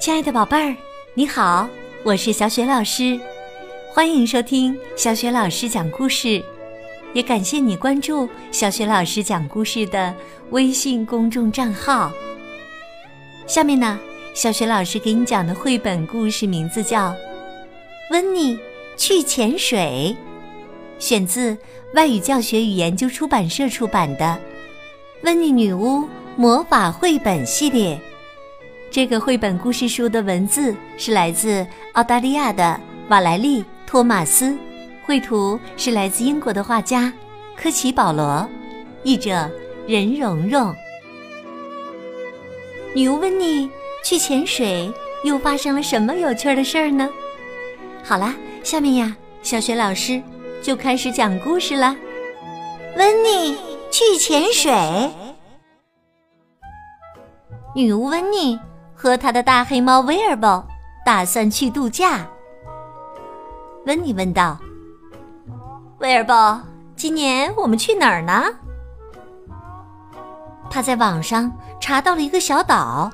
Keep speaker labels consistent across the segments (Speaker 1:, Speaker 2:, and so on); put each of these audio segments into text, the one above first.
Speaker 1: 亲爱的宝贝儿，你好，我是小雪老师，欢迎收听小雪老师讲故事，也感谢你关注小雪老师讲故事的微信公众账号。下面呢，小雪老师给你讲的绘本故事名字叫《温妮去潜水》，选自外语教学与研究出版社出版的《温妮女巫魔法绘本系列》。这个绘本故事书的文字是来自澳大利亚的瓦莱丽·托马斯，绘图是来自英国的画家科奇·保罗，译者任蓉蓉。女巫温妮去潜水，又发生了什么有趣的事儿呢？好啦，下面呀，小雪老师就开始讲故事啦。
Speaker 2: 温妮去潜水，
Speaker 1: 女巫温妮。和他的大黑猫威尔伯打算去度假。温妮问道：“威尔伯，今年我们去哪儿呢？”他在网上查到了一个小岛，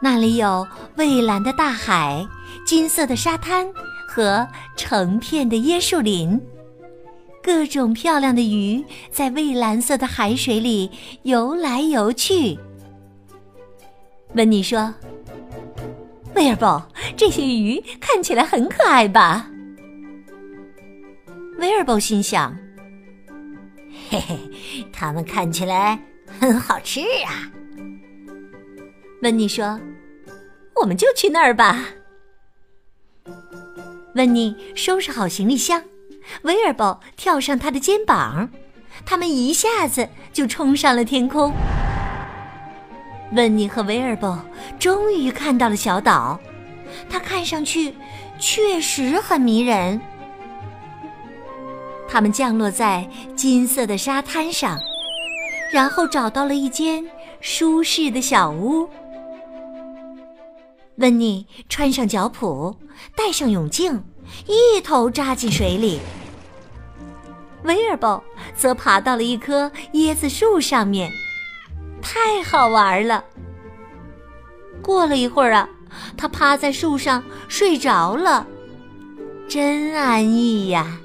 Speaker 1: 那里有蔚蓝的大海、金色的沙滩和成片的椰树林，各种漂亮的鱼在蔚蓝色的海水里游来游去。温妮说：“威尔伯，这些鱼看起来很可爱吧？”威尔伯心想：“
Speaker 2: 嘿嘿，它们看起来很好吃啊。”
Speaker 1: 温妮说：“我们就去那儿吧。”温妮收拾好行李箱，威尔伯跳上他的肩膀，他们一下子就冲上了天空。温妮和威尔伯终于看到了小岛，它看上去确实很迷人。他们降落在金色的沙滩上，然后找到了一间舒适的小屋。温妮穿上脚蹼，戴上泳镜，一头扎进水里。威尔伯则爬到了一棵椰子树上面。太好玩了！过了一会儿啊，他趴在树上睡着了，真安逸呀。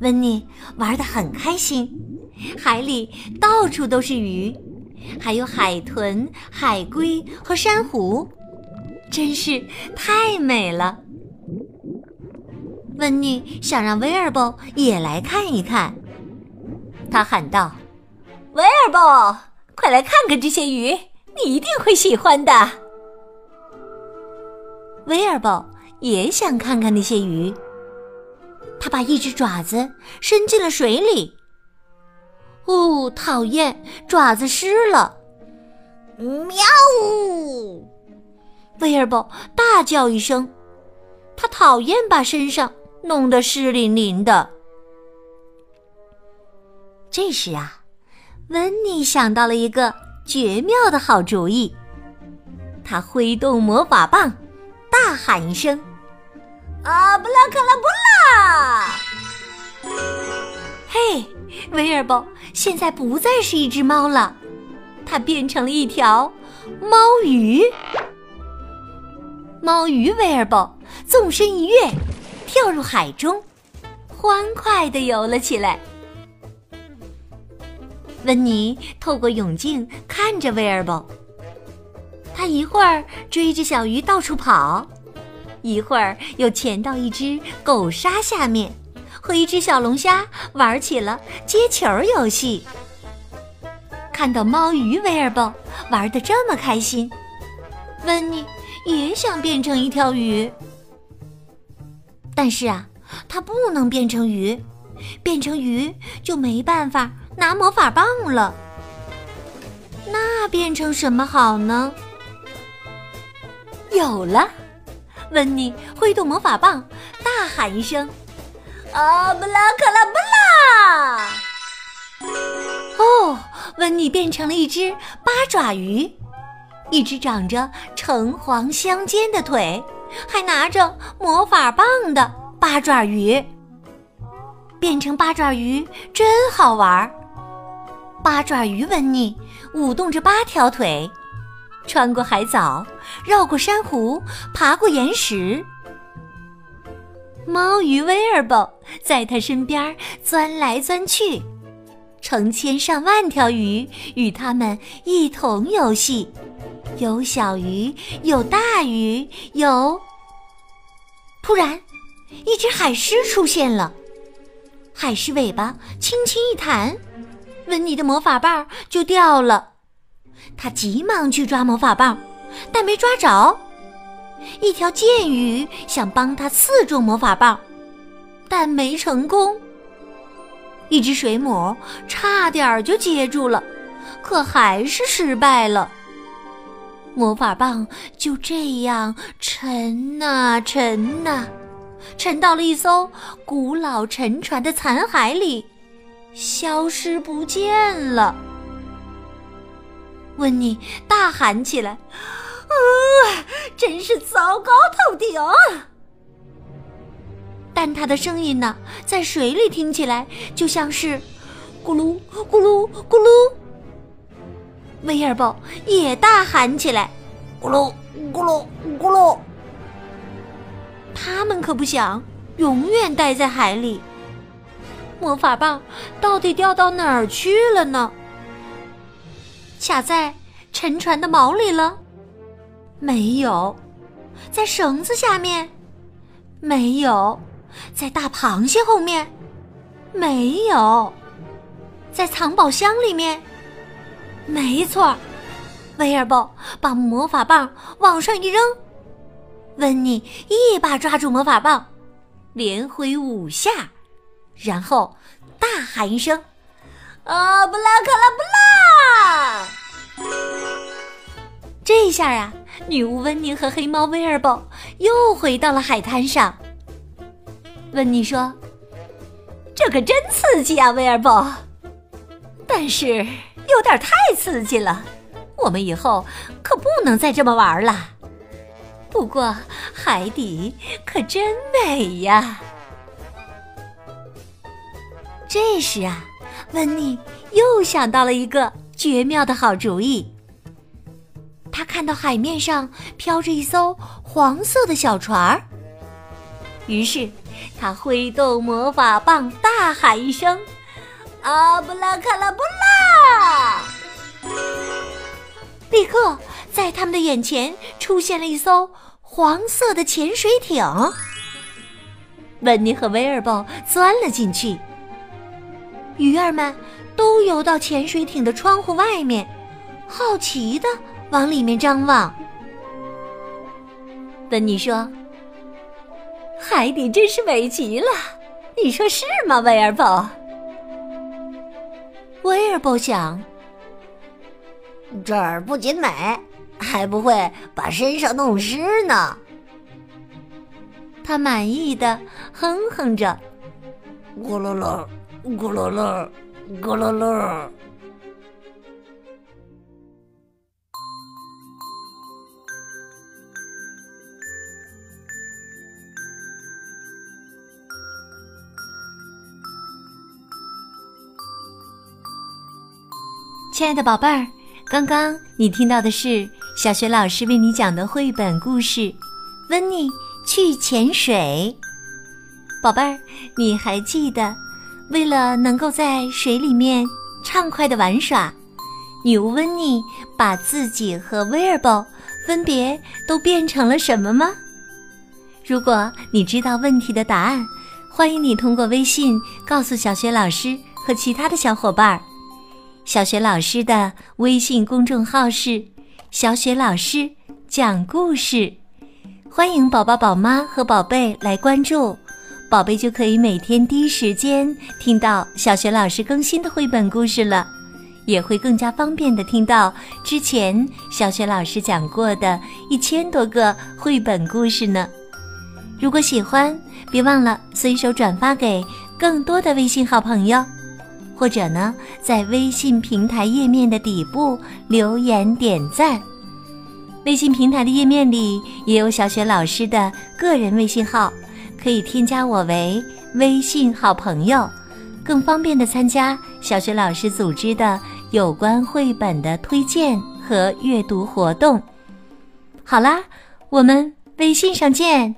Speaker 1: 温妮玩得很开心，海里到处都是鱼，还有海豚、海龟和珊瑚，真是太美了。温妮想让威尔伯也来看一看，他喊道。威尔伯，快来看看这些鱼，你一定会喜欢的。威尔伯也想看看那些鱼，他把一只爪子伸进了水里。哦，讨厌，爪子湿了！
Speaker 2: 喵呜！
Speaker 1: 威尔伯大叫一声，他讨厌把身上弄得湿淋淋的。这时啊。温妮想到了一个绝妙的好主意，他挥动魔法棒，大喊一声：“
Speaker 2: 啊，布拉克拉布拉！”
Speaker 1: 嘿，威尔伯现在不再是一只猫了，它变成了一条猫鱼。猫鱼威尔伯纵身一跃，跳入海中，欢快地游了起来。温妮透过泳镜看着威尔伯，他一会儿追着小鱼到处跑，一会儿又潜到一只狗鲨下面，和一只小龙虾玩起了接球游戏。看到猫鱼威尔伯玩的这么开心，温妮也想变成一条鱼，但是啊，它不能变成鱼，变成鱼就没办法。拿魔法棒了，那变成什么好呢？有了，温妮挥动魔法棒，大喊一声：“
Speaker 2: 啊，布拉克拉布拉！”
Speaker 1: 哦，温妮变成了一只八爪鱼，一只长着橙黄相间的腿，还拿着魔法棒的八爪鱼。变成八爪鱼真好玩儿。八爪鱼温妮舞动着八条腿，穿过海藻，绕过珊瑚，爬过岩石。猫鱼威尔伯在他身边钻来钻去，成千上万条鱼与他们一同游戏，有小鱼，有大鱼，有……突然，一只海狮出现了，海狮尾巴轻轻一弹，温妮的魔法棒就掉了。他急忙去抓魔法棒，但没抓着。一条剑鱼想帮他刺中魔法棒，但没成功。一只水母差点就接住了，可还是失败了。魔法棒就这样沉呐沉呐，沉到了一艘古老沉船的残骸里，消失不见了。温妮大喊起来。啊！真是糟糕透顶！但他的声音呢，在水里听起来就像是咕噜咕噜咕噜。威尔伯也大喊起来：“
Speaker 2: 咕噜咕噜咕噜！”
Speaker 1: 他们可不想永远待在海里。魔法棒到底掉到哪儿去了呢？卡在沉船的锚里了？没有，在绳子下面；没有，在大螃蟹后面；没有，在藏宝箱里面。没错，威尔伯把魔法棒往上一扔，温妮一把抓住魔法棒，连挥五下，然后大喊一声：“啊，布拉卡拉布拉！”这下呀。女巫温妮和黑猫威尔伯又回到了海滩上。温妮说：“这可真刺激啊，威尔伯！但是有点太刺激了，我们以后可不能再这么玩了。不过海底可真美呀！”这时啊，温妮又想到了一个绝妙的好主意。他看到海面上飘着一艘黄色的小船儿，于是他挥动魔法棒，大喊一声：“阿布拉卡拉布拉！”立刻在他们的眼前出现了一艘黄色的潜水艇。温妮和威尔伯钻了进去，鱼儿们都游到潜水艇的窗户外面，好奇的。往里面张望，温妮说：“海底真是美极了，你说是吗，威尔伯？”威尔伯想：“
Speaker 2: 这儿不仅美，还不会把身上弄湿呢。”
Speaker 1: 他满意的哼哼着：“
Speaker 2: 咕噜噜，咕噜噜，咕噜噜。”
Speaker 1: 亲爱的宝贝儿，刚刚你听到的是小学老师为你讲的绘本故事《温妮去潜水》。宝贝儿，你还记得，为了能够在水里面畅快的玩耍，女巫温妮把自己和威尔伯分别都变成了什么吗？如果你知道问题的答案，欢迎你通过微信告诉小雪老师和其他的小伙伴儿。小雪老师的微信公众号是“小雪老师讲故事”，欢迎宝宝、宝妈和宝贝来关注，宝贝就可以每天第一时间听到小雪老师更新的绘本故事了，也会更加方便的听到之前小雪老师讲过的一千多个绘本故事呢。如果喜欢，别忘了随手转发给更多的微信好朋友。或者呢，在微信平台页面的底部留言点赞。微信平台的页面里也有小雪老师的个人微信号，可以添加我为微信好朋友，更方便的参加小学老师组织的有关绘本的推荐和阅读活动。好啦，我们微信上见。